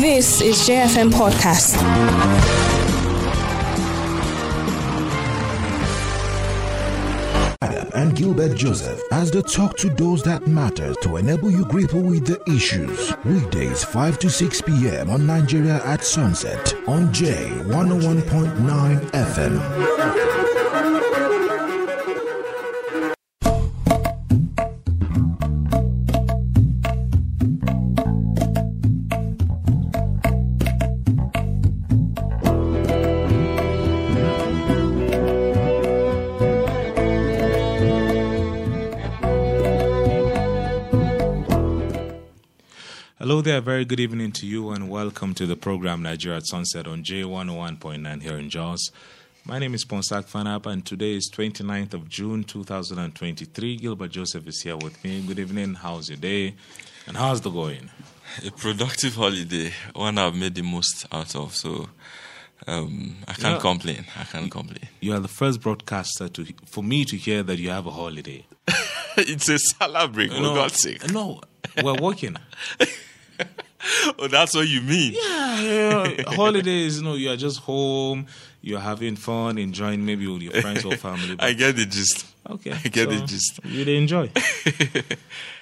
This is JFM Podcast. And Gilbert Joseph as they talk to those that matter to enable you grapple with the issues. Weekdays 5 to 6 p.m. on Nigeria at sunset on J101.9 FM. There, very good evening to you, and welcome to the program Nigeria at Sunset on J101.9 here in Jos. My name is Ponsah Fanapa, and today is 29th of June 2023. Gilbert Joseph is here with me. Good evening, how's your day? And how's the going? a productive holiday, one I've made the most out of. So um, I can't complain. I can't complain. You are the first broadcaster to for me to hear that you have a holiday. it's a salad break, for No, God's sake. No, we're working. Oh, that's what you mean. Yeah, yeah. holidays, you know, you are just home, you're having fun, enjoying maybe with your friends or family. I get the gist. Okay. I get the gist. You enjoy.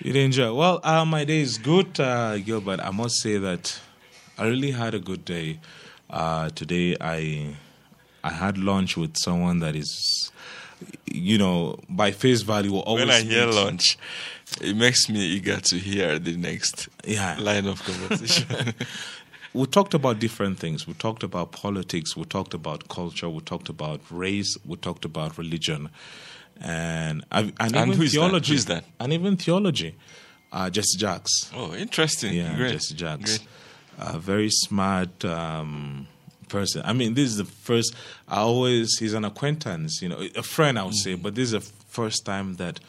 you enjoy. Well, uh, my day is good, uh, Gilbert. I must say that I really had a good day. Uh, today, I I had lunch with someone that is, you know, by face value, always When I hear lunch, it makes me eager to hear the next Yeah. line of conversation. we talked about different things. We talked about politics. We talked about culture. We talked about race. We talked about religion, and and, And even who is that? theology. Who is that? And even theology. Uh, Jesse Jacks. oh, interesting. Yeah, Great. Jesse Jacks. Great. A very smart um, person. I mean, this is the first. I always he's an acquaintance, you know, a friend I would say, Mm-hmm. but this is the first time that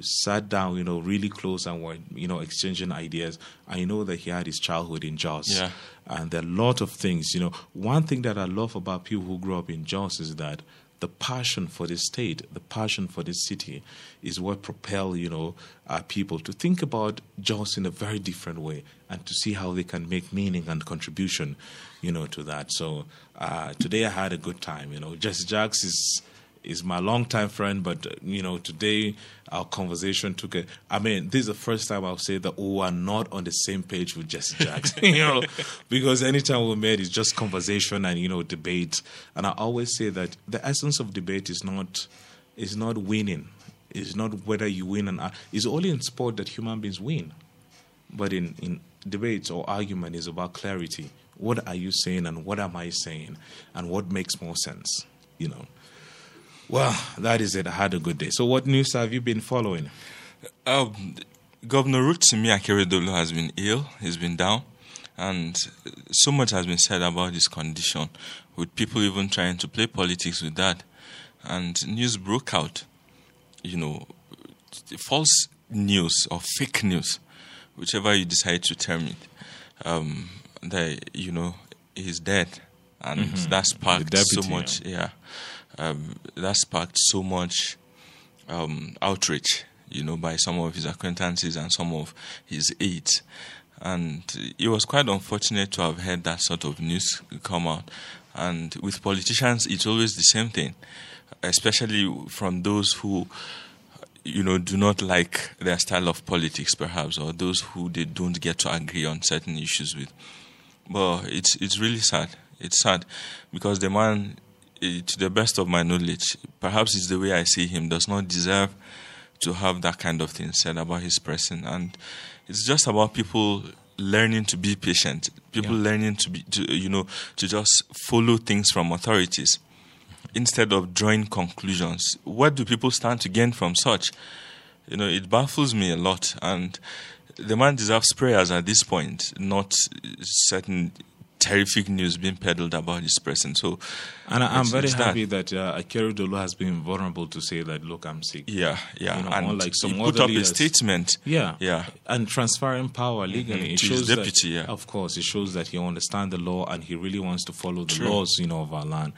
sat down, you know, really close and were, you know, exchanging ideas. I know that he had his childhood in Jos. Yeah. And there are a lot of things, you know. One thing that I love about people who grew up in Jos is that the passion for this state, the passion for this city, is what propel you know uh, people to think about Jos in a very different way and to see how they can make meaning and contribution, you know, to that. So uh, today I had a good time. You know, Jesse Jacks is is my longtime friend, but uh, you know, today our conversation took a. I mean, this is the first time I'll say that we are not on the same page with Jesse Jacks, you know, because anytime we met, it's just conversation and you know debate. And I always say that the essence of debate is not is not winning. It's not whether you win and it's only in sport that human beings win. But in, in debates or argument is about clarity. What are you saying and what am I saying and what makes more sense? You know. Well, that is it. I had a good day. So, what news have you been following? Um, Governor Rotimi Akeredolu has been ill. He's been down, and so much has been said about his condition, with people even trying to play politics with that. And news broke out, you know, false news or fake news, whichever you decide to term it. Um, that you know he's dead, and that sparked so deputy, much. Yeah, um, that sparked so much um, outrage, you know, by some of his acquaintances and some of his aides. And it was quite unfortunate to have heard that sort of news come out. And with politicians, it's always the same thing, especially from those who, you know, do not like their style of politics, perhaps, or those who they don't get to agree on certain issues with. But it's it's really sad. It's sad because the man, Eh, to the best of my knowledge, perhaps it's the way I see him, does not deserve to have that kind of thing said about his person. And it's just about people learning to be patient, people learning to be, to, you know, to just follow things from authorities instead of drawing conclusions. What do people stand to gain from such? You know, it baffles me a lot. And the man deserves prayers at this point, not certain terrific news being peddled about his person. So, And I, I'm very it's that. happy that uh, Akeredolu has been vulnerable to say that, look, I'm sick. Yeah, yeah. You know, and unlike some he put up leaders. a statement. Yeah, Yeah. and transferring power legally. Mhm, It to shows his deputy, that, yeah. of course, it shows that he understands the law and he really wants to follow the True. laws, you know, of our land.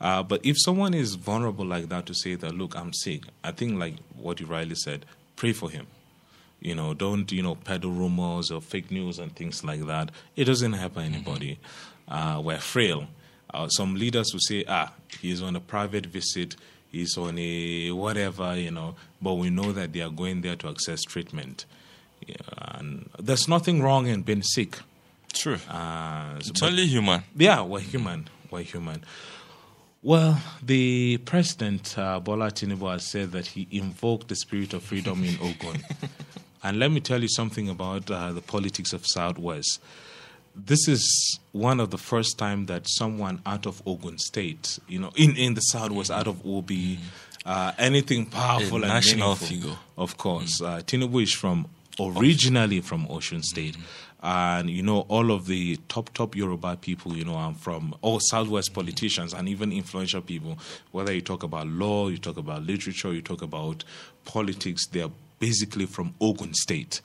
Uh, but if someone is vulnerable like that to say that, look, I'm sick, I think like what you rightly said, pray for him. You know, don't you know peddle rumors or fake news and things like that. It doesn't help anybody. Uh, we're frail. Uh, some leaders will say, "Ah, he's on a private visit. He's on a whatever," you know. But we know that they are going there to access treatment. Yeah, and there's nothing wrong in being sick. True. Uh, it's only human. Yeah, we're human. We're human. Well, the president, uh, Bola Tinubu, has said that he invoked the spirit of freedom in Ogun. And let me tell you something about uh, the politics of Southwest. This is one of the first time that someone out of Ogun State, you know, in, in the Southwest, out of Obi, uh, anything powerful A and national figure. Of course, uh, Tinubu is from originally from Osun State, and you know all of the top top Yoruba people, you know, are from all Southwest politicians and even influential people. Whether you talk about law, you talk about literature, you talk about politics, they are basically from Ogun State.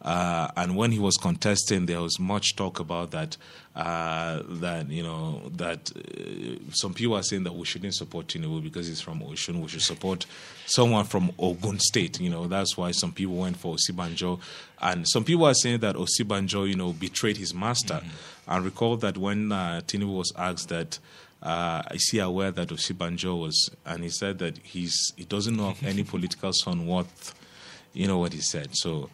Uh, and when he was contesting, there was much talk about that. Uh, that you know that uh, some people are saying that we shouldn't support Tinubu because he's from Osun. We should support someone from Ogun State. You know that's why some people went for Osinbajo, and some people are saying that Osinbajo, you know, betrayed his master. And recall that when uh, Tinubu was asked that. Uh, is he aware that Osinbajo was, and he said that he's he doesn't know of any political son worth, you know what he said. So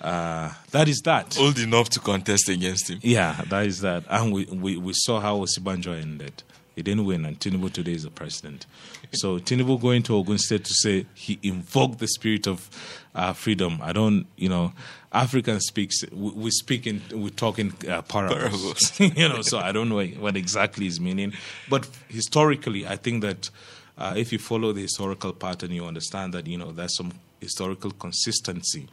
uh, that is that. Old enough to contest against him. Yeah, that is that. And we, we, we saw how Osinbajo ended. He didn't win, and Tinubu today is the president. So Tinubu going to Ogun State to say he invoked the spirit of uh, freedom. I don't, you know, African speaks. We, we speak in, we talk in uh, parables. Parables. you know, so I don't know what exactly is meaning. But historically, I think that uh, if you follow the historical pattern, you understand that you know there's some historical consistency,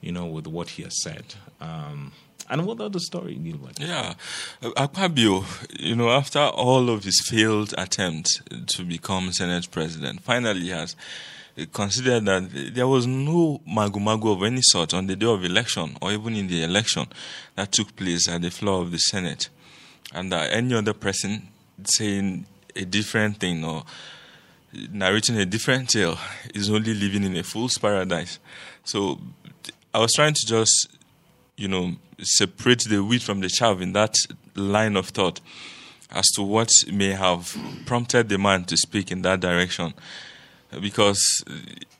you know, with what he has said. Um, and what other story, Gilbert? Yeah, Uh, Akpabio, you know, after all of his failed attempts to become Senate president, finally has uh, considered that there was no magu-magu of any sort on the day of election or even in the election that took place at the floor of the Senate. And that any other person saying a different thing or narrating a different tale is only living in a fool's paradise. So I was trying to just, you know, separate the wheat from the chaff in that line of thought as to what may have prompted the man to speak in that direction. Because,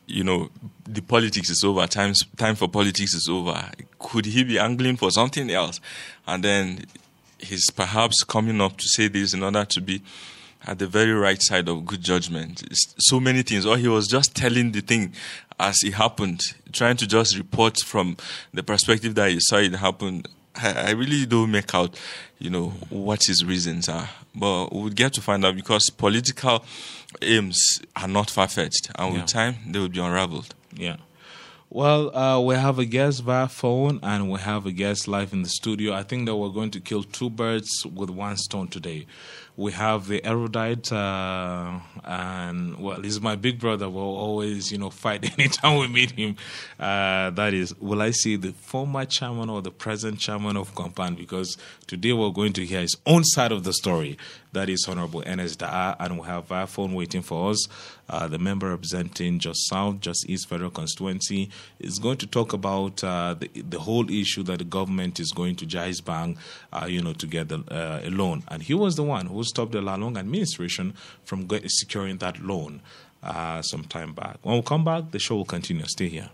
you know, the politics is over, time, time for politics is over. Could he be angling for something else? And then he's perhaps coming up to say this in order to be at the very right side of good judgment. It's so many things. Or he was just telling the thing as it happened, trying to just report from the perspective that he saw it happen. I, I really don't make out, you know, what his reasons are. But we'll get to find out because political aims are not far fetched, and with Yeah. time they will be unraveled. Yeah. Well, uh, we have a guest via phone and we have a guest live in the studio. I think that we're going to kill two birds with one stone today. We have the erudite, uh, and well, he's my big brother. We'll always, you know, fight anytime we meet him. Uh, that is, will I see the former chairman or the present chairman of Compound? Because today we're going to hear his own side of the story. That is Honorable Ernest Da'a, and we have via phone waiting for us. Uh, the member representing Jos South, Jos East Federal Constituency is going to talk about uh, the, the whole issue that the government is going to Jaiz Bank, uh, you know, to get the, uh, a loan. And he was the one who stopped the Lalong administration from securing that loan uh, some time back. When we come back, the show will continue. Stay here.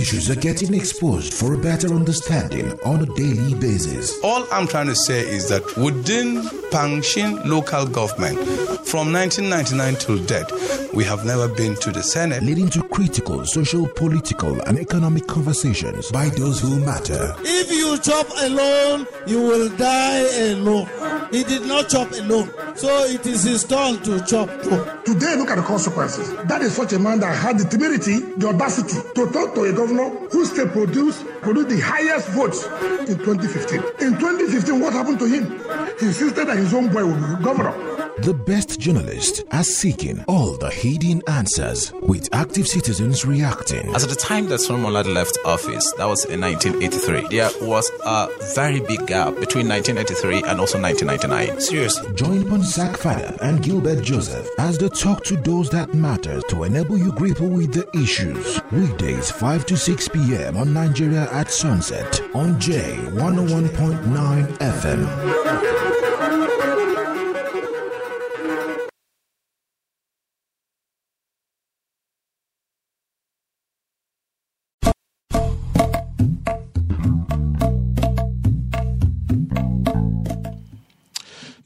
Issues are getting exposed for a better understanding on a daily basis. All I'm trying to say is that within Pankshin local government, from 1999 till date, we have never been to the Senate. Leading to critical, social, political, and economic conversations by those who matter. If you chop alone, you will die alone. He did not chop alone, so it is his turn to chop too. Today, look at the consequences. That is such a man that had the temerity, the audacity to talk to a governor who still produced, produced the highest votes in 2015. In 2015, what happened to him? He insisted that his own boy would be governor. The best journalists are seeking all the hidden answers with active citizens reacting. As at the time that Solomon Lar left office, that was in 1983, there was a very big gap between 1983 and also 1999. Seriously. Join Ponsah Fanap and Gilbert Joseph as they talk to those that matter to enable you grapple with the issues. Weekdays 5 to 6 p.m. on Nigeria at Sunset on J 101.9 FM.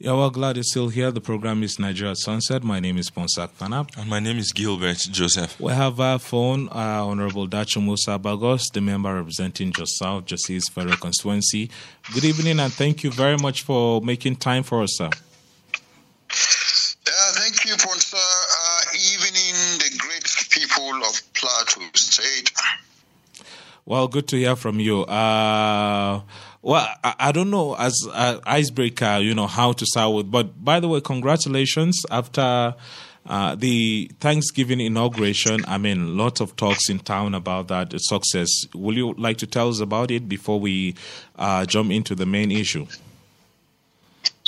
Yeah, well, glad you're still here. The program is Nigeria at Sunset. My name is Ponsah Fanap. And my name is Gilbert Joseph. We have our phone uh, Honorable Dachung Musa Bagos, the member representing Jos South, Jos East Federal Constituency. Good evening, and thank you very much for making time for us, sir. Yeah, thank you, Ponsah. Uh, evening, the great people of Plateau State. Well, good to hear from you. Uh, well, I, I, don't know as uh, icebreaker, you know, how to start with. But by the way, congratulations after uh, the Thanksgiving inauguration. I mean, lots of talks in town about that success. Will you like to tell us about it before we uh, jump into the main issue?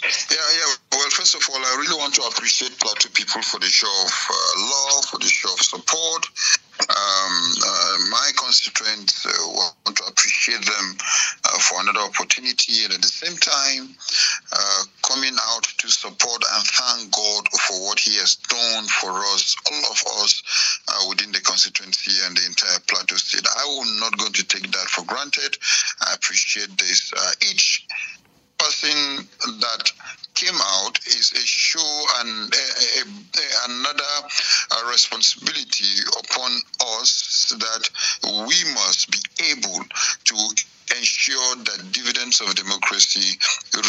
Yeah, yeah. Well, first of all, I really want to appreciate Plateau people for the show of uh, love, for the show of support. Um, uh, my constituents uh, want to appreciate them uh, for another opportunity, and at the same time, uh, coming out to support and thank God for what He has done for us, all of us uh, within the constituency and the entire Plateau State. I will not going to take that for granted. I appreciate this. Uh, each person that came out is a show and a, a, a, another uh, responsibility upon us that we must be able to ensure that dividends of democracy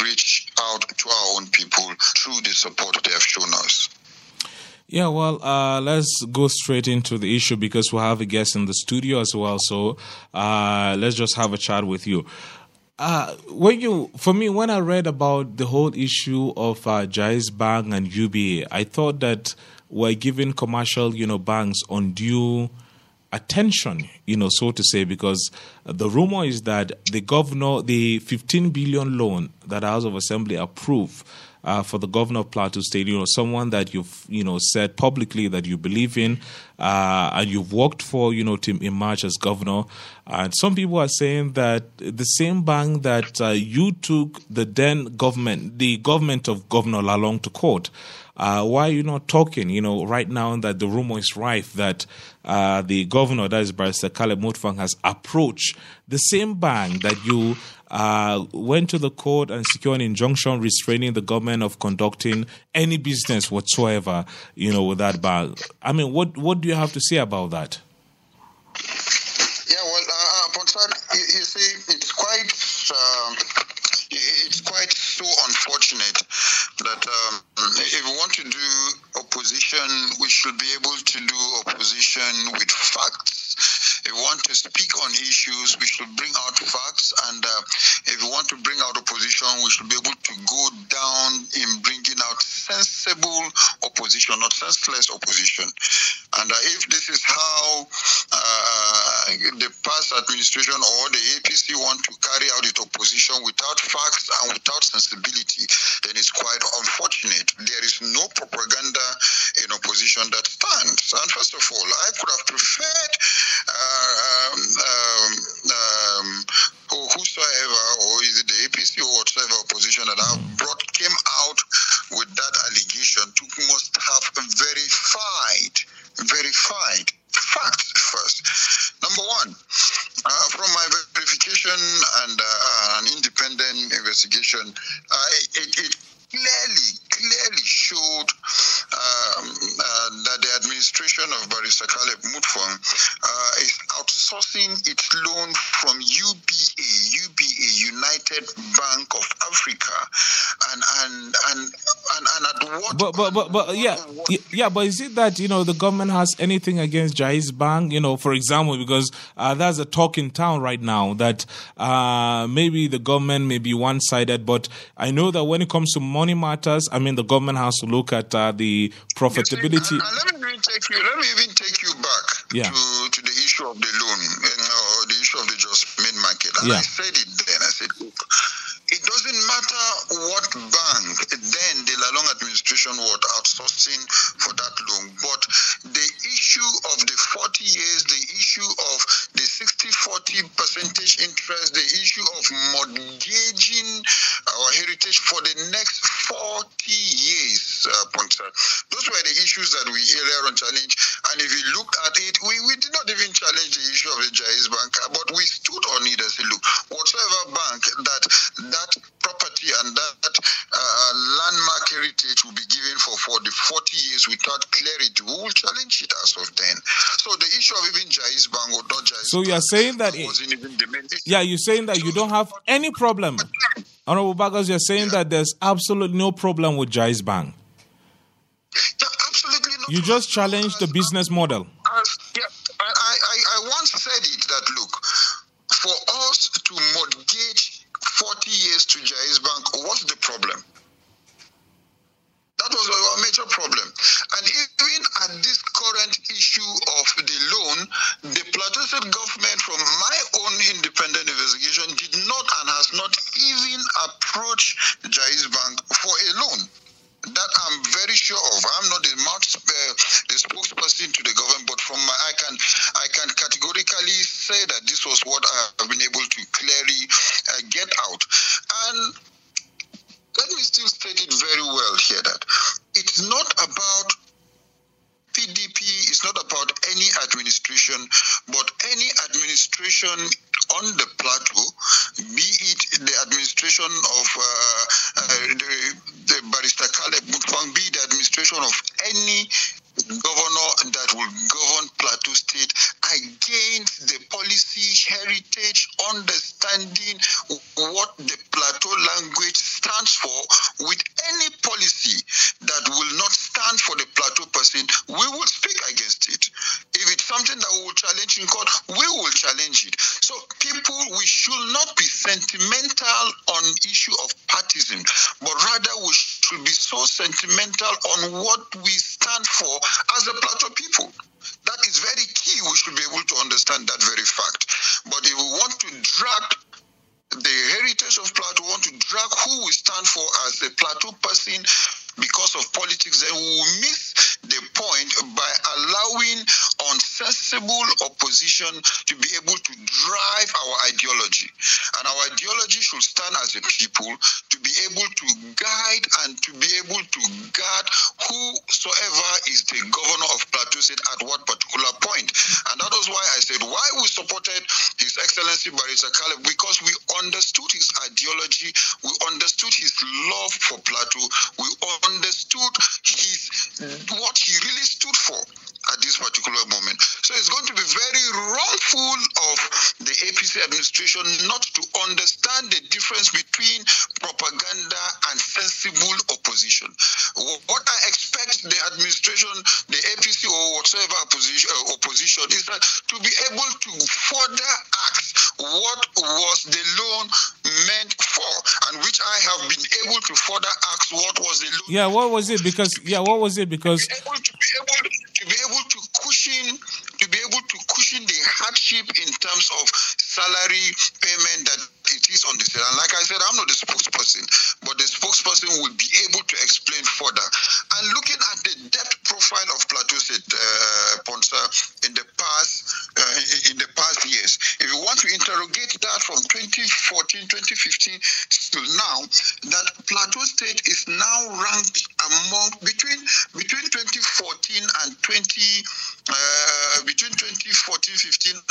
reach out to our own people through the support they have shown us. Yeah, well, uh, let's go straight into the issue because we have a guest in the studio as well. So uh, let's just have a chat with you. Uh, when you, for me, when I read about the whole issue of uh, Jaiz Bank and UBA, I thought that we're giving commercial, you know, banks undue attention, you know, so to say, because the rumor is that the governor, the 15 billion loan that House of Assembly approved uh, for the governor of Plateau State, you know, someone that you've, you know, said publicly that you believe in uh, and you've worked for, you know, to emerge as governor. And some people are saying that the same bank that uh, you took the then government, the government of Governor Lalong to court, uh, why are you not talking? You know, right now that the rumor is rife that uh, the governor, that is Barrister Caleb Mutfwang, has approached the same bank that you uh, went to the court and secured an injunction restraining the government of conducting any business whatsoever, you know, with that bank. I mean, what what do you have to say about that? Yeah, well, uh, Ponsah, you, you, see, it's quite uh, it's quite so unfortunate that um, if we want to do opposition, we should be able to do opposition with facts. If we want to speak on issues, we should bring out facts. And uh, if we want to bring out opposition, we should be able to go down in bringing out sensible opposition, not senseless opposition. And uh, if this is how uh, the past administration or the APC want to carry out its opposition without facts and without sensibility, then it's quite unfortunate. There is no propaganda in opposition that stands. And first of all, I could have preferred um, um, um, whosoever, or is it the APC or whatever opposition that I brought came out with that allegation to must have verified, verified facts first. Number one, uh, from my verification and uh, an independent investigation, uh, it, it, clearly, clearly showed um, uh, that the administration of Barrister Caleb Mutfwang uh, is outsourcing its loan from UBA, UBA, United Bank of Africa, and and and and, and at what? But but but, but yeah yeah. But is it that you know the government has anything against Jaiz Bank? You know, for example, because uh, there's a talk in town right now that uh, maybe the government may be one-sided, but I know that when it comes to money matters, I mean the government has to look at uh, the profitability. See, and, let me even take you. Let me even take you back Yeah. to, to the issue of the loan, you know, the issue of the just made market. And Yeah. I said it then. I said, look, doesn't matter what bank then the Lalong administration was outsourcing for that loan, but the issue of the 40 years, the issue of the 60-40 percentage interest, the issue of mortgaging our heritage for the next 40 years, uh, Those were the issues that we earlier on challenged. And if you look at it, we, we did not even challenge the issue of the Jaiz Bank, but we stood on it and said, look, whatever bank that that property and that uh, landmark heritage will be given for, for the 40 years without clarity, we will challenge it as of then. So the issue of even Jaiz Bank or not Jaiz So you are Bank saying that it- wasn't even the main issue. Yeah, you're saying that you don't have any problem. Honorable Bagos, you're saying that there's absolutely no problem with Jaiz Bank. Yeah, You just challenged the business model. As- yeah, I, I, I- once said it that look, for us to mortgage 40 years to Jaiz Bank, what's the problem? That was our major problem. And even at this current issue of the loan, the Plateau State government, from my own independent investigation, did not and has not even approached Jaiz Bank for a loan that I'm very sure of. I'm not the mouth, uh, the spokesperson to the government, but from my, I can, I can categorically say that this was what I have been able to clearly uh, get out. And let me still state it very well here that it's not about PDP is not about any administration, but any administration on the plateau, be it the administration of uh, uh, the, the barrister Caleb Mutfwang, be the administration of any governor that will govern Plateau State against the policy, heritage, understanding what the Plateau language stands for with any Yeah, what was it? Because yeah, what was it? Because able to be able to be able to cushion to be able to cushion the hardship in terms of salary payment that it is on the state. And like I said, I'm not the spokesperson, but the spokesperson will be able to explain further. And looking at the debt profile of Plateau State, uh, Ponsah, in the past uh, in the past years, if you want to interrogate that from 2014, 2015 till now, that Plateau State is now ranked among between between 2014 and 20 uh, between 2014, 15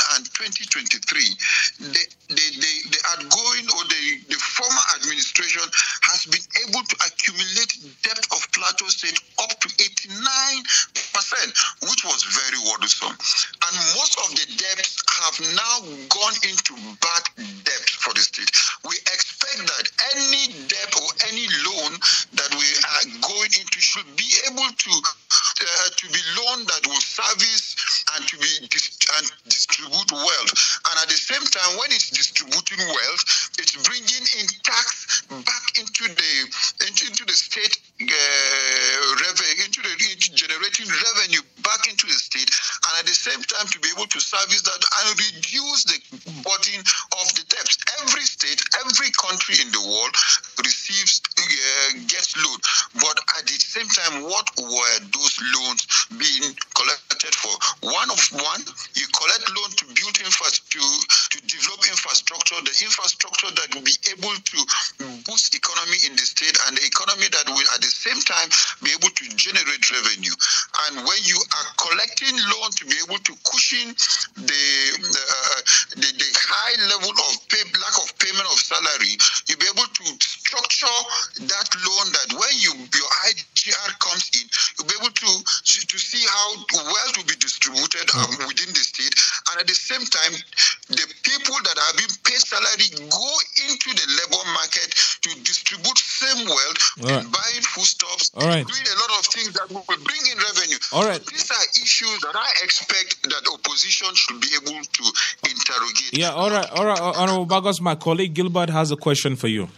issues that I expect that opposition should be able to interrogate. Yeah, all right, all right, Honorable Bagos. My colleague Gilbert has a question for you.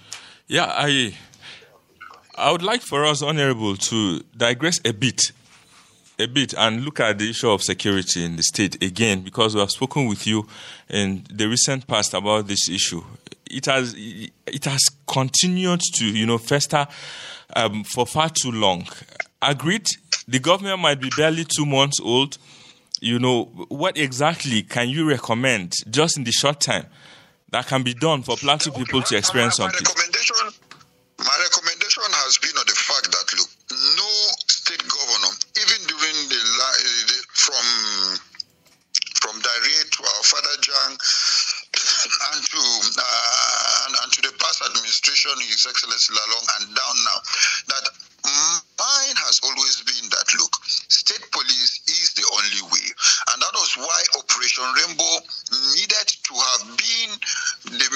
Yeah, I I would like for us, Honorable, to digress a bit, a bit, and look at the issue of security in the state again, because we have spoken with you in the recent past about this issue. It has it has continued to you know fester um, for far too long. Agreed, the government might be barely two months old. You know what exactly can you recommend just in the short time that can be done for Plateau people to experience my, my something? recommendation, my recommendation has been on the fact that look, no state governor, even during the, la- the from from Dariye to our father Jang and to uh, and, and to the past administration, His Excellency Lalong, and down now, that mine has always been that look, state police is the only way, and that was why Operation Rainbow needed to have been the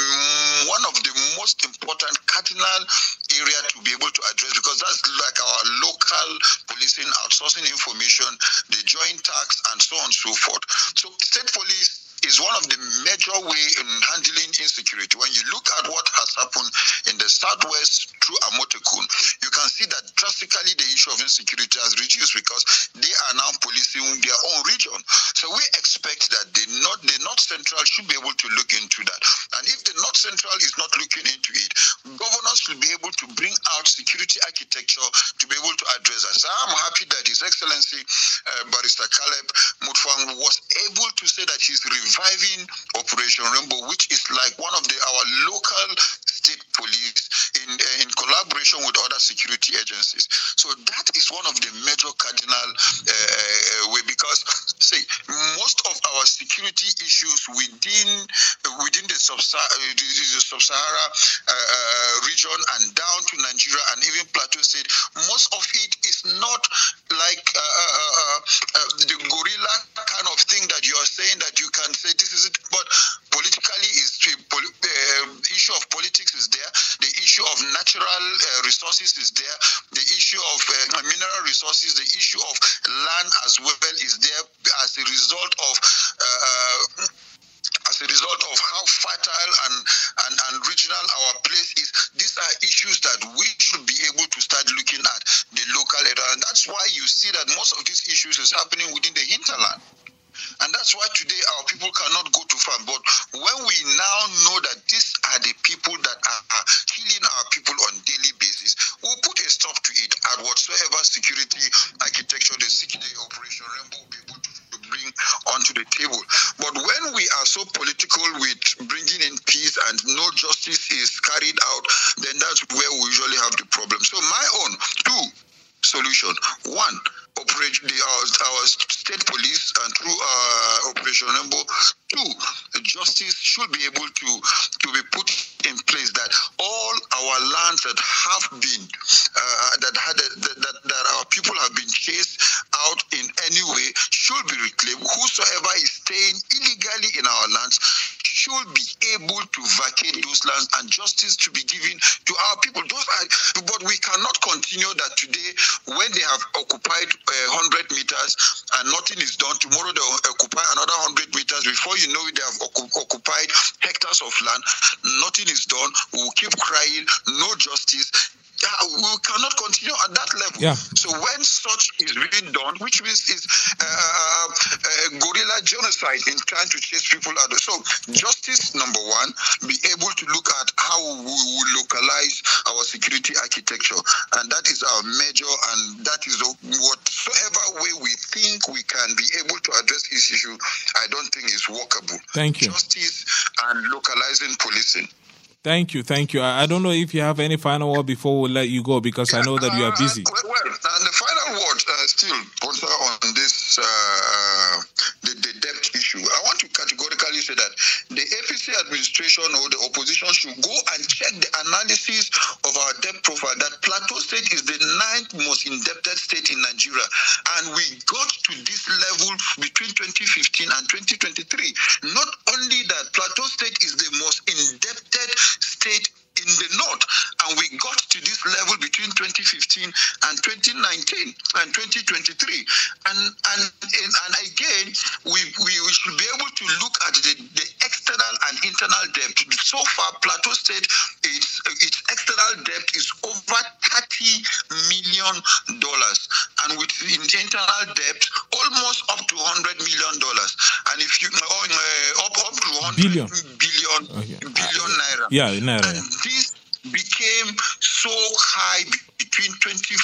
one of the most important cardinal area to be able to address because that's like our local policing, outsourcing information, the joint tax, and so on and so forth. So state police is one of the major way in handling insecurity. When you look at what has happened in the southwest through Amotekun, you can see that drastically the issue of insecurity has reduced because they are now policing their own region. So we expect that the north, the north central should be able to look into that. And if the north central is not looking into it, governors will be able to bring out security architecture to be able to address that. So I'm happy that His Excellency uh, Barrister Caleb Mutfwang was able to say that he's reviving Operation Rainbow, which is like one of the our local state police in uh, in collaboration with other security agencies. So that is one of the major cardinal uh, way because see most of our security issues within within the the sub-Sahara uh, region and down to Nigeria and even Plateau State, most of it is not like uh, uh, uh, the guerrilla kind of thing that you are saying that you can say this is it, but politically is the uh, issue of politics is there, the issue of natural uh, resources is there, the issue of uh, mineral resources, the issue of land as well is there as a result of. Uh, as a result of how fertile and, and, and regional our place is, these are issues that we should be able to start looking at the local area. And that's why you see that most of these issues is happening within the hinterland. And that's why today our people cannot go to farm. But when we now know that these are the people that are, are killing our people on daily basis, we'll put a stop to it at whatsoever security architecture the security operation Rainbow will be able to to bring onto the table. But when we are so political with bringing in peace and no justice is carried out, then that's where we usually have the problem. So my own two solution: one, operate the our, our state police and through uh, Operation Rainbow. Two, justice should be able to to be put in place that all our lands that have been uh, that had that, that, that our people have been chased out in any way should be reclaimed. Whosoever is staying illegally in our lands should be able to vacate those lands and justice to be given to our people. Those are, but we cannot continue that today when they have occupied uh, 100 meters and nothing is done. Tomorrow they occupy another 100 meters. Before you know it, they have occu- occupied hectares of land. Nothing is done. We will keep crying, no justice. We cannot continue at that level. Yeah. So when such is being done, which means is uh, uh, guerrilla genocide in trying to chase people out. So justice number one, be able to look at how we will localize our security architecture, and that is our major, and that is whatsoever way we think we can be able to address this issue. I don't think is workable. Thank you. Justice and localizing policing. Thank you, thank you. I I don't know if you have any final word before we let you go because I know that you are busy. Uh, well, and the final word uh, still, on this uh, the, the debt issue. I want to categorically say that the APC administration or the opposition should go and check the analysis of our debt profile. That Plateau State is the ninth most indebted state in Nigeria, and we got to this level between 2015 and 2023. Yeah, naira, and yeah. this became so high between 2015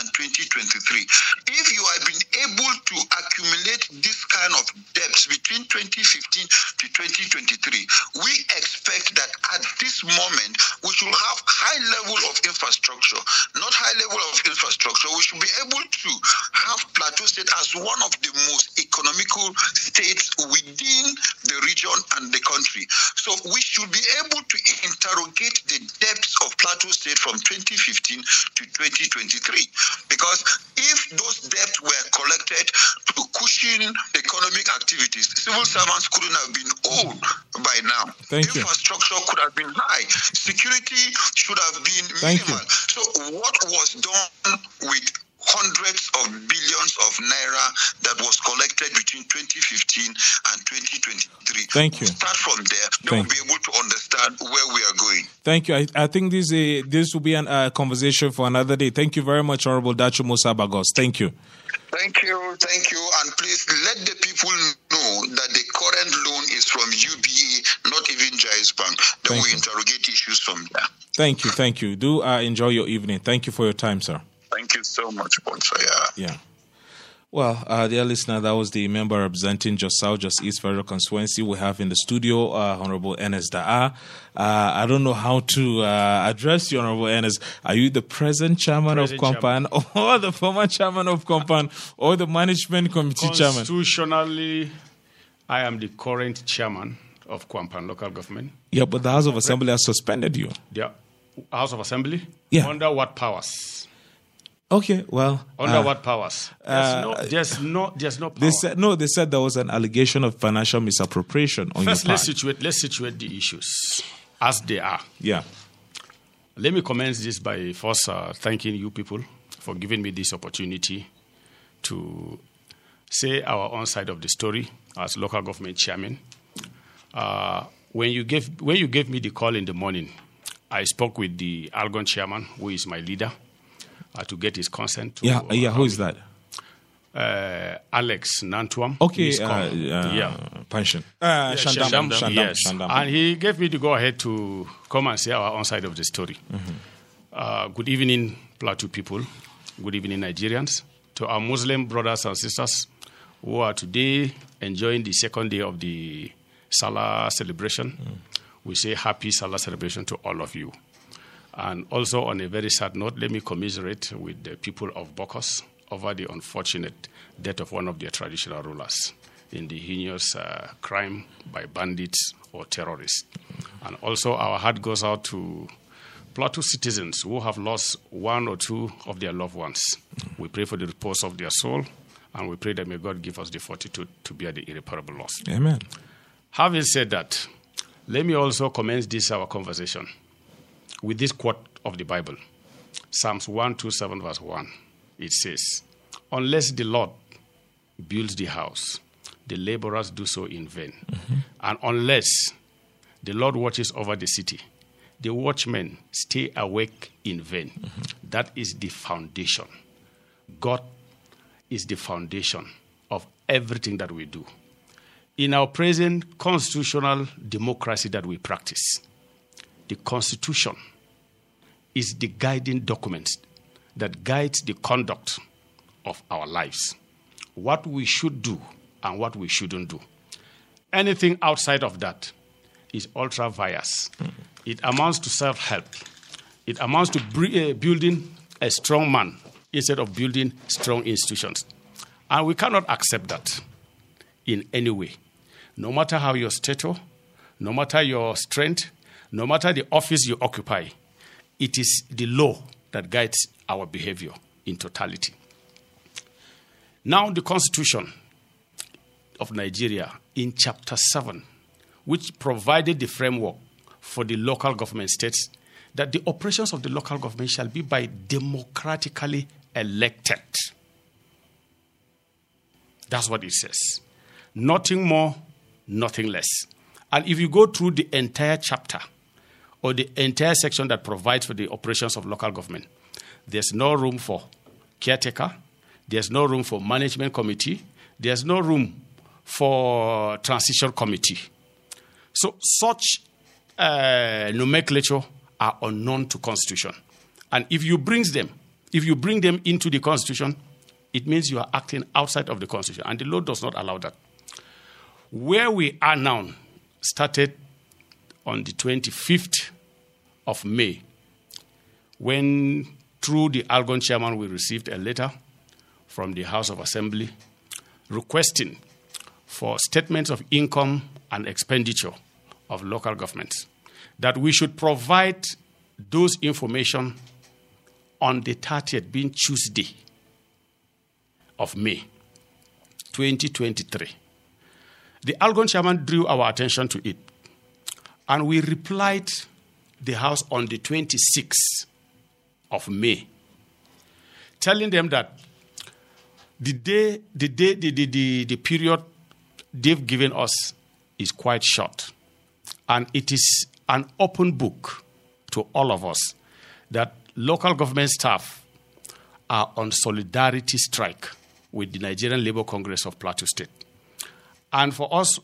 and 2023. If you have been able to accumulate this kind of debts between 2015 to 2023, we expect that at this moment we should have high level of infrastructure, not high level of infrastructure. We should be able to have Plateau State as one of the most economical states within the region and the country. So we should be able to interrogate the depths of Plateau State from 2015 to 2023. Because if those debts were collected to cushion economic activities, civil servants couldn't have been old Thank you. Infrastructure could have been high. Security should have been you. minimal. So what was done with hundreds of billions of naira that was collected between 2015 and 2023. Thank you. We'll start from there. Then Thank we'll be able to understand where we are going. Thank you. I, I think this uh, this will be a uh, conversation for another day. Thank you very much, Honorable Dachung Musa Bagos. Thank you. Thank you, thank you, and please let the people know that the current loan is from UBA, Jaiz Bank. Then Thank we you. interrogate issues from there. Thank you. Thank you. Do uh, enjoy your evening. Thank you for your time, sir. Thank you so much, Bonsaya. Yeah. Well, uh, dear listener, that was the member representing Jos South, Jos East Federal Constituency. We have in the studio uh, Honorable Ernest Da'a. Uh, I don't know how to uh, address you, Honorable Ernest. Are you the present chairman Present of Compan, or the former chairman of Compan, or the management committee chairman? Constitutionally, I am the current chairman of Kwampan local government. Yeah, but the House of Assembly has suspended you. The House of Assembly? Yeah. Under what powers? Okay, well. Under uh, what powers? There's, uh, no, there's no, there's no power. They said no. They said there was an allegation of financial misappropriation on First, your let's situate, let's situate the issues as they are. Yeah. Let me commence this by first uh, thanking you people for giving me this opportunity to say our own side of the story as local government chairman. Uh, when you gave when you gave me the call in the morning, I spoke with the Algon chairman, who is my leader, uh, to get his consent. To, Yeah. uh, yeah. Who is that? Uh, Alex Nantuam. Okay. His Uh, uh, yeah. Pension. Uh, Shendam. Shendam, Shendam. yes. Shendam. And he gave me the go ahead to come and say our own side of the story. Mm-hmm. Uh, good evening, Plateau people. Good evening, Nigerians. To our Muslim brothers and sisters who are today enjoying the second day of the Salah celebration, Mm. we say happy Salah celebration to all of you. And also, on a very sad note, let me commiserate with the people of Bokkos over the unfortunate death of one of their traditional rulers in the heinous uh, crime by bandits or terrorists. And also, our heart goes out to Plateau citizens who have lost one or two of their loved ones. We pray for the repose of their soul, and we pray that may God give us the fortitude to bear the irreparable loss. Amen. Having said that, let me also commence this our conversation with this quote of the Bible Psalms 127, verse 1. It says, Unless the Lord builds the house, the laborers do so in vain. Mm-hmm. And unless the Lord watches over the city, the watchmen stay awake in vain. Mm-hmm. That is the foundation. God is the foundation of everything that we do. In our present constitutional democracy that we practice, the Constitution is the guiding document that guides the conduct of our lives, what we should do and what we shouldn't do. Anything outside of that is ultra vires. It amounts to self help. It amounts to uh, building a strong man instead of building strong institutions. And we cannot accept that in any way. No matter how your stature, no matter your strength, no matter the office you occupy, it is the law that guides our behavior in totality. Now, the Constitution of Nigeria in Chapter 7, which provided the framework for the local government states that the operations of the local government shall be by democratically elected. That's what it says. Nothing more, nothing less. And if you go through the entire chapter or the entire section that provides for the operations of local government, there's no room for caretaker, there's no room for management committee, there's no room for transition committee. So such uh, nomenclature are unknown to constitution. And if you bring them, if you bring them into the constitution, it means you are acting outside of the constitution, and the law does not allow that. Where we are now started on the 25th of May, when through the Algon chairman we received a letter from the House of Assembly requesting for statements of income and expenditure of local governments that we should provide those information on the 30th being Tuesday of May 2023. The Algon chairman drew our attention to it, and we replied the House on the 26th of May, telling them that the day, the day, the, the, the, the period they've given us is quite short, and it is an open book to all of us that local government staff are on solidarity strike with the Nigerian Labour Congress of Plateau State. And for us,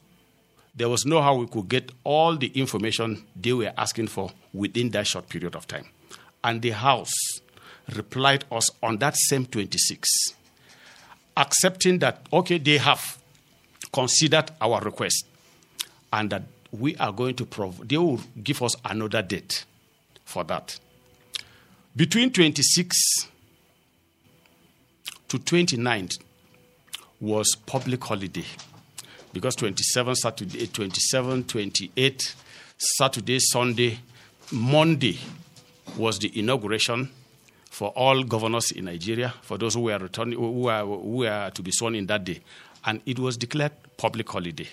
there was no how we could get all the information they were asking for within that short period of time. And the House replied us on that same 26, accepting that, okay, they have considered our request and that we are going to prov- they will give us another date for that. Between 26 to 29th was public holiday because 27 Saturday, 27, 28 Saturday, Sunday, Monday was the inauguration for all governors in Nigeria, for those who were returning, who were, who were to be sworn in that day, and it was declared public holiday.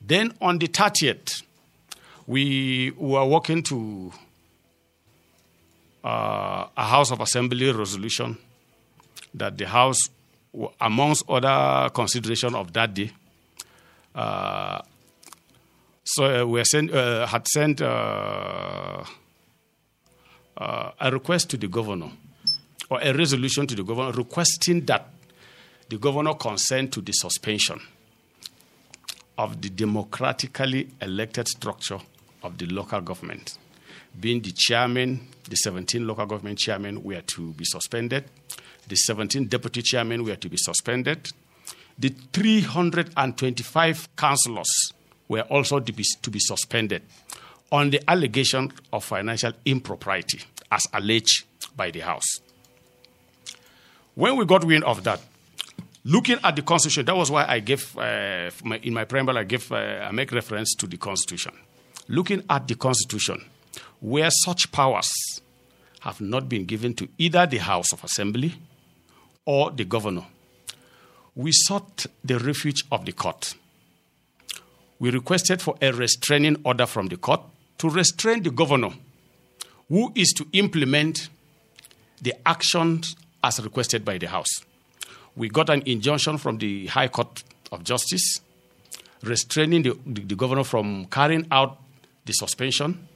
Then on the 30th, we were walking to uh, a House of Assembly resolution that the House, amongst other consideration of that day, so uh, we sent, uh, had sent uh, uh, a request to the governor, or a resolution to the governor requesting that the governor consent to the suspension of the democratically elected structure of the local government. Being the chairman, the 17 local government chairmen were to be suspended, the 17 deputy chairmen were to be suspended, the 325 councillors were also to be, to be suspended on the allegation of financial impropriety as alleged by the House. When we got wind of that, looking at the Constitution, that was why I gave, uh, my, in my preamble, I, gave, uh, I make reference to the Constitution. looking at the Constitution, where such powers have not been given to either the House of Assembly or the governor, we sought the refuge of the court. We requested for a restraining order from the court to restrain the governor, who is to implement the actions as requested by the House. We got an injunction from the High Court of Justice restraining the, the, the governor from carrying out the suspension.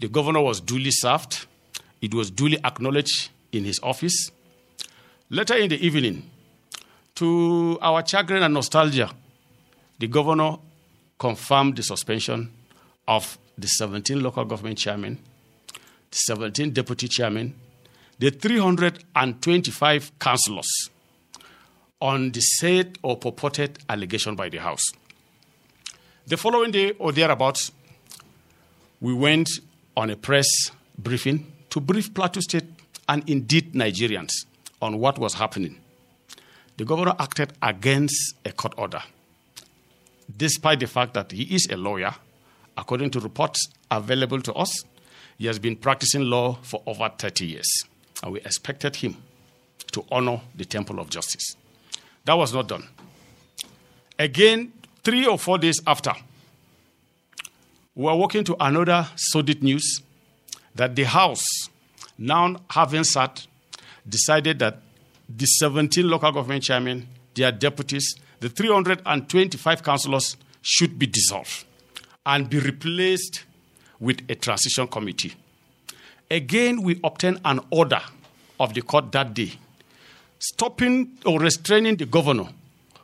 The governor was duly served, it was duly acknowledged in his office. Later in the evening, to our chagrin and nostalgia, the governor confirmed the suspension of the 17 local government chairmen, the 17 deputy chairmen, the 325 councillors on the said or purported allegation by the House. The following day or thereabouts, we went on a press briefing to brief Plateau State and indeed Nigerians on what was happening. The governor acted against a court order, despite the fact that he is a lawyer. According to reports available to us, he has been practicing law for over 30 years, and we expected him to honor the temple of justice. That was not done. Again, three or four days after, we were walking to another sordid news that the House, now having sat, decided that the 17 local government chairmen, their deputies, the 325 councillors should be dissolved and be replaced with a transition committee. Again, we obtained an order of the court that day stopping or restraining the governor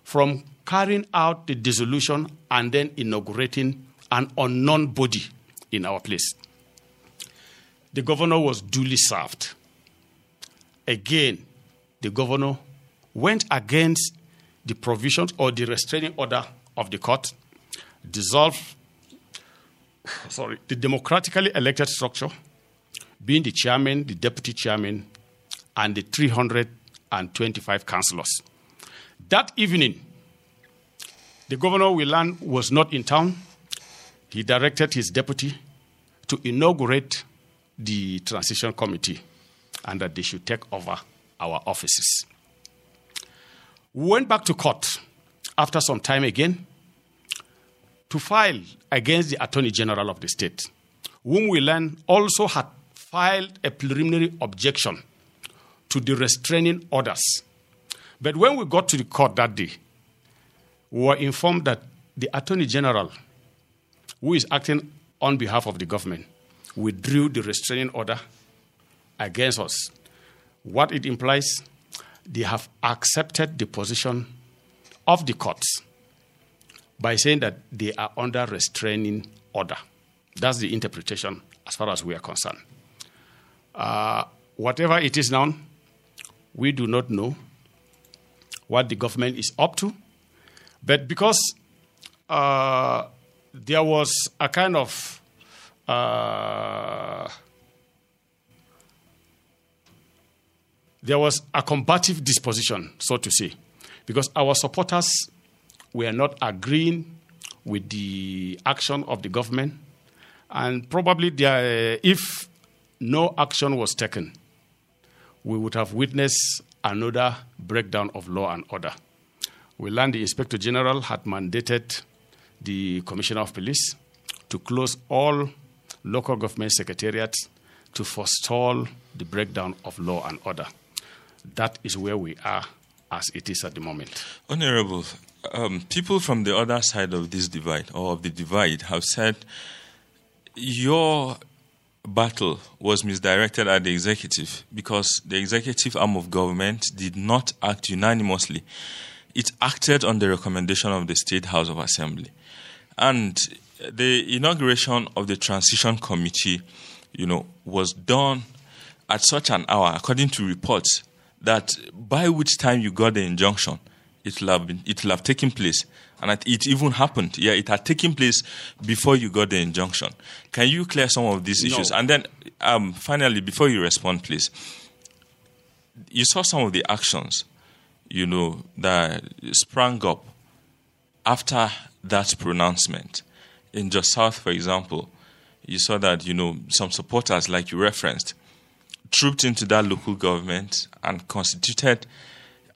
from carrying out the dissolution and then inaugurating an unknown body in our place. The governor was duly served. Again, the governor went against the provisions or the restraining order of the court, dissolved sorry, the democratically elected structure, being the chairman, the deputy chairman, and the 325 councillors. That evening, the governor Willan was not in town. He directed his deputy to inaugurate the transition committee and that they should take over our offices. We went back to court after some time again to file against the Attorney General of the state, whom we learned also had filed a preliminary objection to the restraining orders. But when we got to the court that day, we were informed that the Attorney General, who is acting on behalf of the government, withdrew the restraining order against us. What it implies, they have accepted the position of the courts by saying that they are under restraining order. That's the interpretation as far as we are concerned. Uh, whatever it is now, we do not know what the government is up to. But because uh, there was a kind of uh, there was a combative disposition, so to say, because our supporters were not agreeing with the action of the government, and probably there, if no action was taken, we would have witnessed another breakdown of law and order. We learned the Inspector General had mandated the Commissioner of Police to close all local government secretariats to forestall the breakdown of law and order. That is where we are as it is at the moment. Honorable, um, people from the other side of this divide or of the divide have said your battle was misdirected at the executive because the executive arm of government did not act unanimously. It acted on the recommendation of the State House of Assembly. And the inauguration of the transition committee, you know, was done at such an hour, according to reports, that by which time you got the injunction, it will have, been, it will have taken place. And it even happened. Yeah, it had taken place before you got the injunction. Can you clear some of these issues? No. And then, um, finally, before you respond, please, you saw some of the actions, you know, that sprang up after that pronouncement. In Jos South, for example, you saw that, you know, some supporters, like you referenced, trooped into that local government and constituted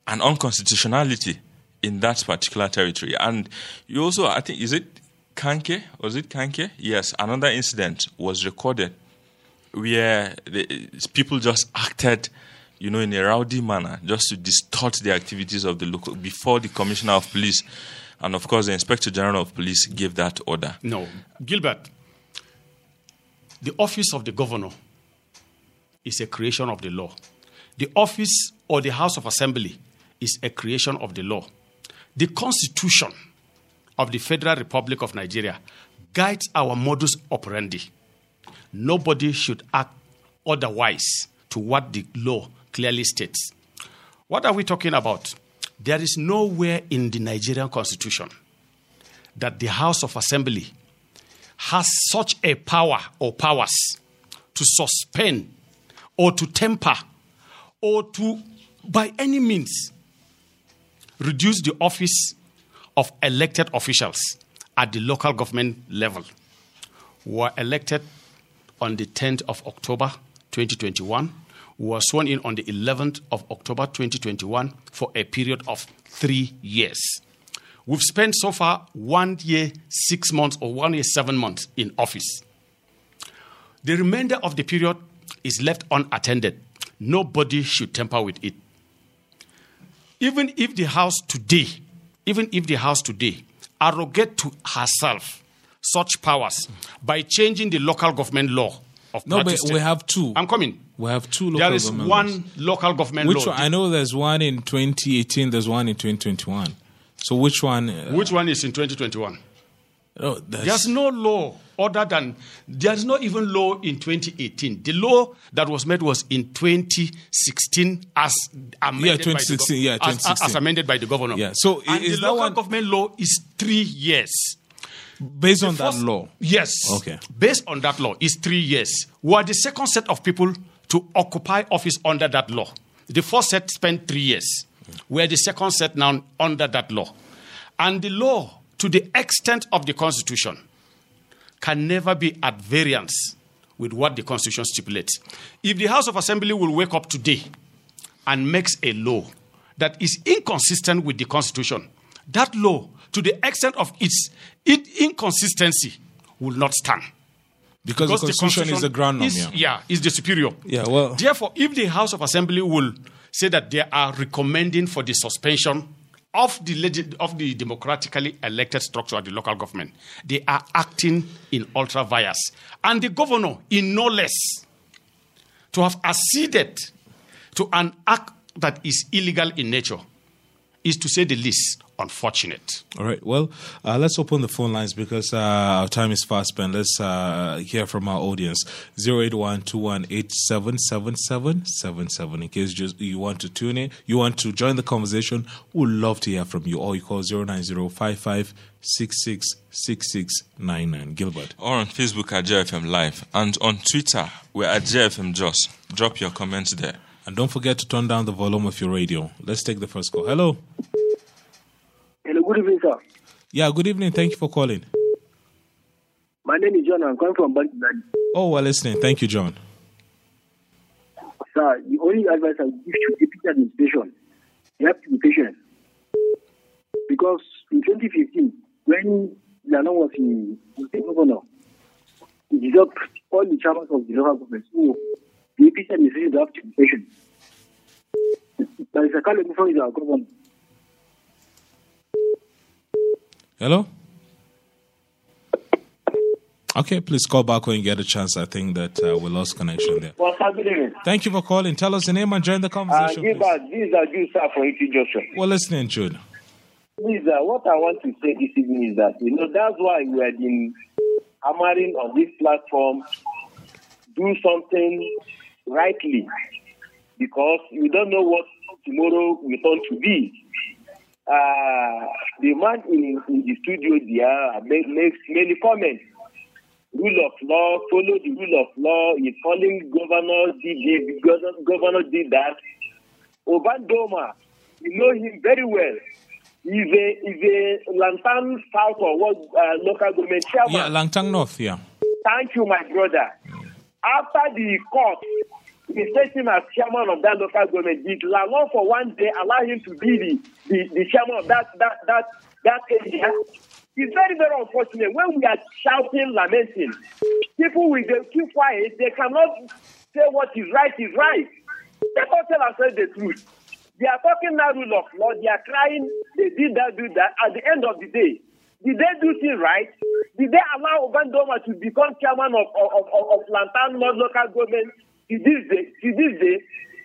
an unconstitutionality in that particular territory. And you also, I think, is it Kanke? Was it Kanke? Yes, another incident was recorded where the, people just acted, you know, in a rowdy manner, just to distort the activities of the local before the commissioner of police, and of course the inspector general of police gave that order. No, Gilbert. The office of the governor is a creation of the law. The office or the House of Assembly is a creation of the law. The Constitution of the Federal Republic of Nigeria guides our modus operandi. Nobody should act otherwise to what the law clearly states. What are we talking about? There is nowhere in the Nigerian Constitution that the House of Assembly has such a power or powers to suspend or to temper or to, by any means, reduce the office of elected officials at the local government level were elected on the 10th of October 2021, were sworn in on the 11th of October 2021 for a period of three years. We've spent so far one year, six months, or one year, seven months in office. The remainder of the period is left unattended. Nobody should tamper with it. Even if the House today, even if the House today arrogate to herself such powers by changing the local government law of No, but we have two. I'm coming. We have two local There is government one laws. local government Which law. one? I know there's one in 2018. There's one in 2021. So which one? uh, Which one is in 2021? Oh, There's no law other than there's no even law in 2018. The law that was made was in 2016 as amended Yeah, by the 2016, yeah, as- as, amended by the governor. Yeah, so and is the local one- government law is three years. based on that law. Yes. Okay. Based on that law, is three years. We are the second set of people to occupy office under that law. The first set spent three years. We are the second set now under that law. And the law, to the extent of the Constitution, can never be at variance with what the Constitution stipulates. If the House of Assembly will wake up today and makes a law that is inconsistent with the Constitution, that law, to the extent of its, its inconsistency, will not stand. Because, the Constitution is the ground norm. yeah. yeah, is the superior. Yeah, well- Therefore, if the House of Assembly will say that they are recommending for the suspension of the of the democratically elected structure of the local government, they are acting in ultra vires, and the governor, in no less, to have acceded to an act that is illegal in nature, is to say the least unfortunate. All right. Well, uh, let's open the phone lines because uh, our time is fast spent. Let's uh, hear from our audience. 08121877777. In case just you want to tune in, you want to join the conversation, we'd love to hear from you. Or you call 09055666699. Gilbert. Or on Facebook at JFM Live. And on Twitter, we're at JFM Jos. Drop your comments there. And don't forget to turn down the volume of your radio. Let's take the first call. Hello. Hello, good evening, sir. Yeah, good evening. Thank you for calling. My name is John. I'm calling from Bangladesh. Oh, we're listening. Thank you, John. Sir, the only advice I would give to the administration, you have to be patient. Because in 2015, when Lana was in the governor, he dissolved all the chairmen of the local government. So the deputy administration have to be patient. There is a Mutfwang is our governor. Hello? Okay, please call back when you get a chance. I think that uh, we lost connection there. What's happening? Thank you for calling. Tell us your name and join the Uh, conversation. please. Gilbert, this is a sir, for Iti Joshua. We're listening, Jude. Please, uh, what I want to say this evening is that, you know, that's why we have been hammering on this platform, do something rightly, because you don't know what tomorrow will turn to be. Uh, the man in, in the studio there make, makes many comments. Rule of law, follow the rule of law. He's calling governor did this, governor, governor did that. Obandoma, you know him very well. He's a, he's a Langtang South or what uh, local government chairman. Yeah, Langtang North, yeah. Thank you, my brother. After the court placed him as chairman of that local government, did Lalong for one day allow him to be the, the, the chairman of that that that that area? It's very, very unfortunate. When we are shouting, lamenting, people will they keep quiet. They cannot say what is right is right. Let us tell ourselves the truth. They are talking now rule of law. They are crying. They did that, do that. At the end of the day, did they do things right? Did they allow Obandoma to become chairman of of, of, of Langtang North local government to this day? To this day,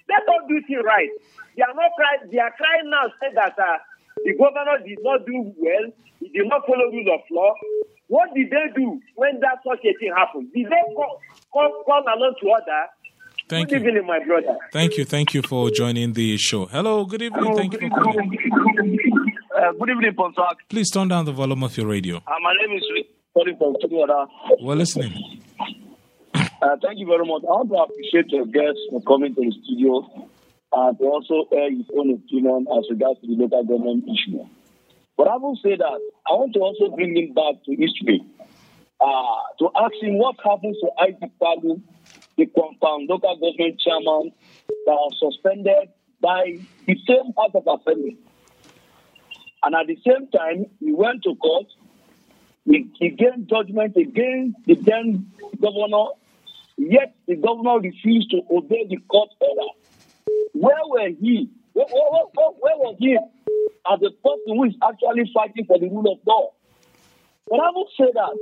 let us do things right. They are not crying. They are crying now. Say that uh, the governor did not do well. He did not follow rule of law. What did they do when that such a thing happened? Did they call, call, call along to order? Thank Good you. evening, my brother. Thank you. Thank you for joining the show. Hello, good evening. Thank you for calling. Uh, good evening, Ponsah. Please turn down the volume of your radio. Uh, my name is Rick, calling from Studio. We're listening. Uh, thank you very much. I want to appreciate your guests for coming to the studio and to also air his own opinion as regards to the local government issue. But I will say that I want to also bring him back to history uh, to ask him what happened to Isaac Palu, the compound local government chairman that was suspended by the same House of Assembly. And at the same time, he went to court. He, he gained judgment against the then governor, yet the governor refused to obey the court order. Where were he? Where, where, where, where was he as a person who is actually fighting for the rule of law? But I will say that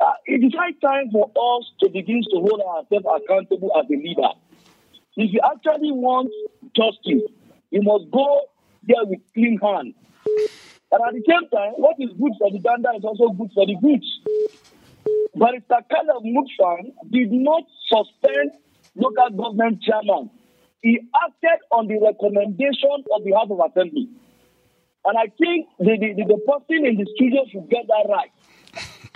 uh, it is high time for us to begin to hold ourselves accountable as a leader. If you actually want justice, you must go there with clean hands. And at the same time, what is good for the gander is also good for the goose. Barrister Caleb Mutfwang did not suspend local government chairman. He acted on the recommendation of the House of Assembly. And I think the, the, the, person in the studio should get that right.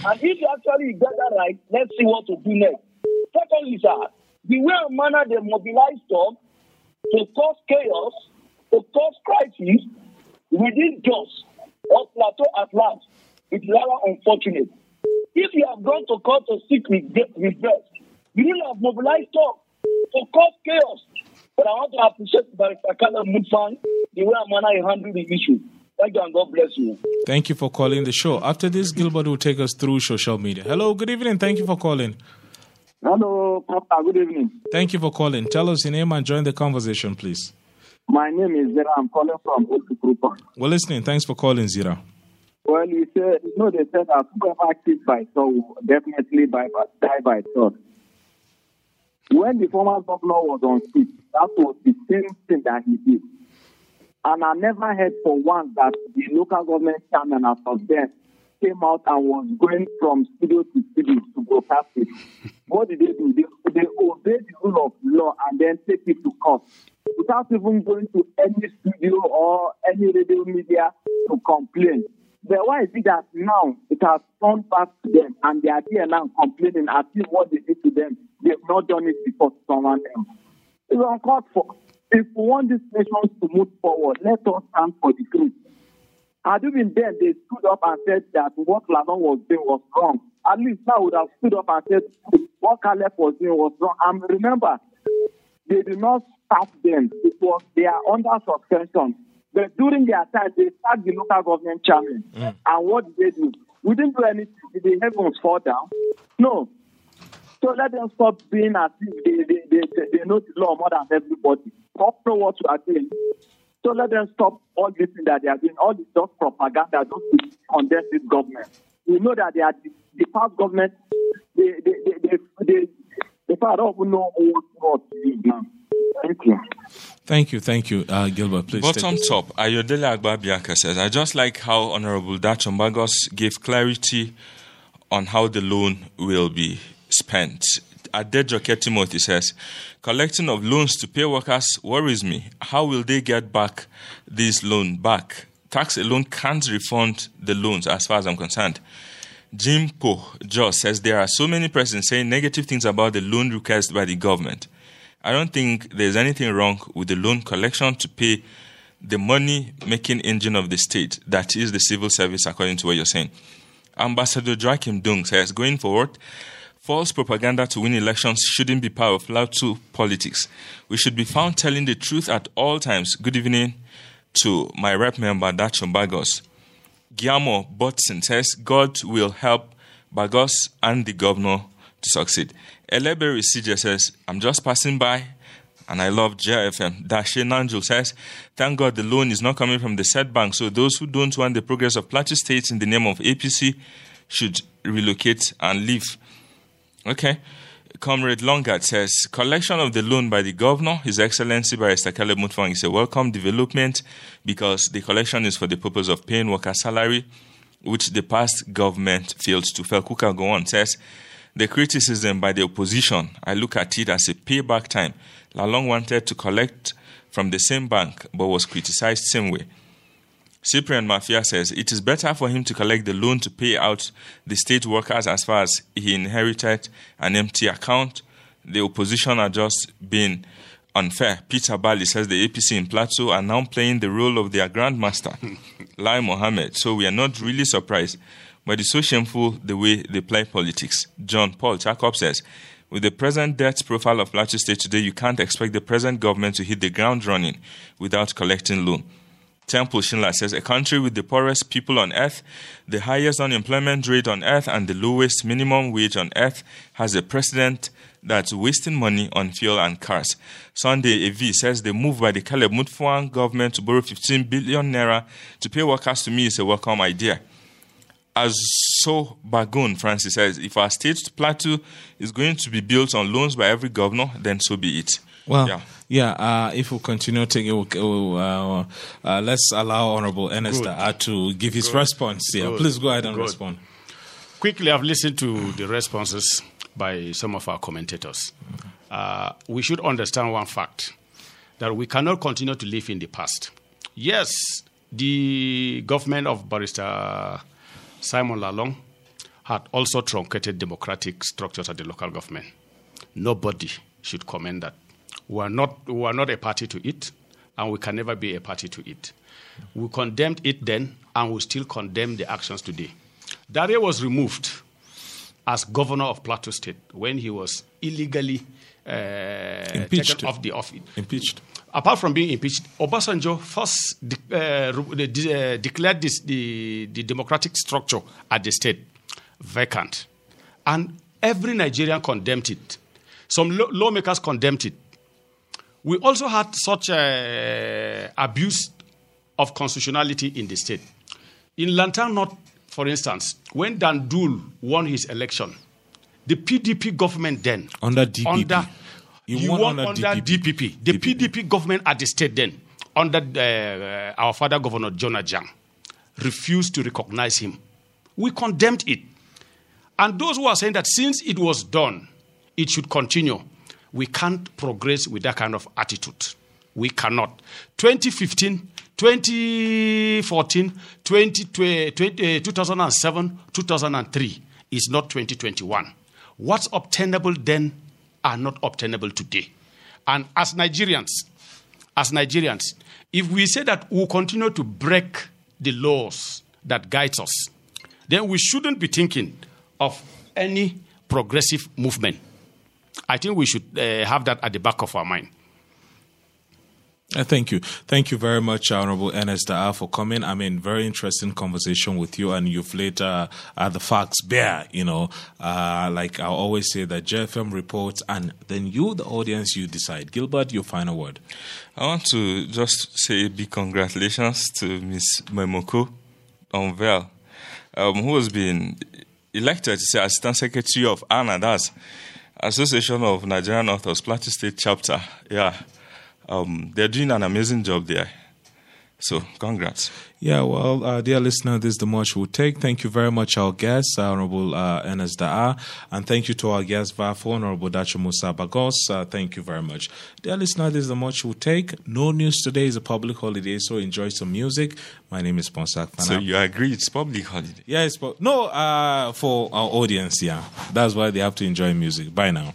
And if you actually get that right, let's see what to do next. Secondly, sir, the way and manner they mobilize them to cause chaos, to cause crisis within Jos or plateau at large, it's rather unfortunate. If you have gone to court to seek redress, you didn't have mobilized them to cause chaos. But I want to appreciate Barrister Caleb Mutfwang, the way and manner he handled the issue. Thank you and God bless you. Thank you for calling the show. After this, Gilbert will take us through social media. Hello, good evening. Thank you for calling. Hello, Papa. Good evening. Thank you for calling. Tell us your name and join the conversation, please. My name is Zira. I'm calling from Otukrupa. We're listening. Thanks for calling, Zira. Well, you said, you know, they said that whoever kills by sword will definitely by, die by sword. When the former governor was on seat, that was the same thing that he did. And I never heard for once that the local government chairman of then came out and was going from studio to studio to broadcast it. what did they do? They, they obeyed the rule of law and then take it to court without even going to any studio or any radio media to complain. But why is it that now it has turned back to them and they are here now complaining as if what they did to them, they have not done it before to someone else? It's uncalled for. If we want these nations to move forward, let us stand for the truth. Had you been there, they stood up and said that what Lalong was doing was wrong. At least now would have stood up and said what Caleb was doing was wrong. And remember, they did not start them. It was they are under suspension. But during their time, they sacked the local government chairman. Mm. And what did they do? We didn't do anything. Did the heavens fall down? No. So let them stop being as if they, they, they, they, they know the law more than everybody. Stop know what you are doing. So let them stop all this thing that they are doing, all this just propaganda just to condemn this government. We know that they are the, the past government, they, they, they, they, they, they, they don't even know what, what to do now. Thank you. Thank you, thank you, uh, Gilbert. Please. Bottom top, Ayodele Agbabiaka says, I just like how Honorable Dachung Bagos gave clarity on how the loan will be spent. Adejoke Timothy says, collecting of loans to pay workers worries me. How will they get back this loan back? Tax alone can't refund the loans as far as I'm concerned. Jim Po Joss says there are so many persons saying negative things about the loan request by the government. I don't think there's anything wrong with the loan collection to pay the money making engine of the state, that is the civil service, according to what you're saying. Ambassador Joachim Dung says, going forward, False propaganda to win elections shouldn't be part of Plateau politics. We should be found telling the truth at all times. Good evening to my rep member, Dachung Bagos. Guillermo Botson says God will help Bagos and the governor to succeed. Eleberi CJ says, I'm just passing by and I love JFM. Dashe Nanjul says, Thank God the loan is not coming from the said bank, so those who don't want the progress of Plateau State in the name of APC should relocate and leave. Okay. Comrade Longard says, collection of the loan by the governor, His Excellency Barrister Caleb Mutfwang, is a welcome development because the collection is for the purpose of paying worker salary, which the past government failed to. Felkuka go on says, the criticism by the opposition, I look at it as a payback time. Lalong wanted to collect from the same bank but was criticized same way. Cyprian Mafia says it is better for him to collect the loan to pay out the state workers as far as he inherited an empty account. The opposition are just being unfair. Peter Bali says the APC in Plateau are now playing the role of their grandmaster, Lai Mohammed. So we are not really surprised, but it's so shameful the way they play politics. John Paul Jacob says, with the present debt profile of Plateau State today, you can't expect the present government to hit the ground running without collecting loan. Temple Shinla says a country with the poorest people on earth, the highest unemployment rate on earth, and the lowest minimum wage on earth has a president that's wasting money on fuel and cars. Sunday AV says the move by the Caleb Mutfwang government to borrow 15 billion naira to pay workers to me is a welcome idea. As so Bagun Francis says, if our state plateau is going to be built on loans by every governor, then so be it. Well, yeah. yeah. uh, if we continue taking, we'll, uh, uh, let's allow Honorable Ernest uh, to give his Good. response. Yeah, Good. please go ahead and Good. respond. Quickly, I've listened to the responses by some of our commentators. Uh, we should understand one fact that we cannot continue to live in the past. Yes, the government of Barrister Simon Lalong had also truncated democratic structures at the local government. Nobody should commend that. We are not, we are not a party to it, and we can never be a party to it. We condemned it then, and we still condemn the actions today. Dariye was removed as governor of Plateau State when he was illegally Impeached. taken off the office. Impeached. Apart from being impeached, Obasanjo first de- uh, de- uh, declared this, the, the democratic structure at the state vacant. And every Nigerian condemned it. Some law- lawmakers condemned it. We also had such uh, abuse of constitutionality in the state. In Langtang North, for instance, when Dandul won his election, the PDP government then Under DPP. under He he won under under, DPP. The PDP government at the state then, under uh, our father governor Jonah Jang, refused to recognize him. We condemned it. And those who are saying that since it was done, it should continue, we can't progress with that kind of attitude. We cannot. 2015, 2014, 20, 20, uh, 2007, 2003 is not 2021. What's obtainable then are not obtainable today. And as Nigerians, as Nigerians, if we say that we'll continue to break the laws that guides us, then we shouldn't be thinking of any progressive movement. I think we should uh, have that at the back of our mind. Uh, thank you. Thank you very much, Honorable Ernest Da'a, for coming. I mean, very interesting conversation with you, and you've laid uh, uh, the facts bare. You know, uh, like I always say, that JFM reports, and then you, the audience, you decide. Gilbert, your final word. I want to just say big congratulations to Miss Memoko Onvel, um, who has been elected as Assistant Secretary of ANA, that's Association of Nigerian Authors, Plateau State Chapter. Yeah, um, they're doing an amazing job there. So, congrats. Yeah, well, uh, dear listener, this is the much we'll take. Thank you very much, our guest, Honorable uh, Ernest Da'a, and thank you to our guest, VAFO, Honorable Dachung Musa Bagos. Uh, thank you very much. Dear listener, this is the much we'll take. No news today is a public holiday, so enjoy some music. My name is Ponsah Fanap. So, you agree it's public holiday? Yeah, it's no uh, for our audience. Yeah, that's why they have to enjoy music. Bye now.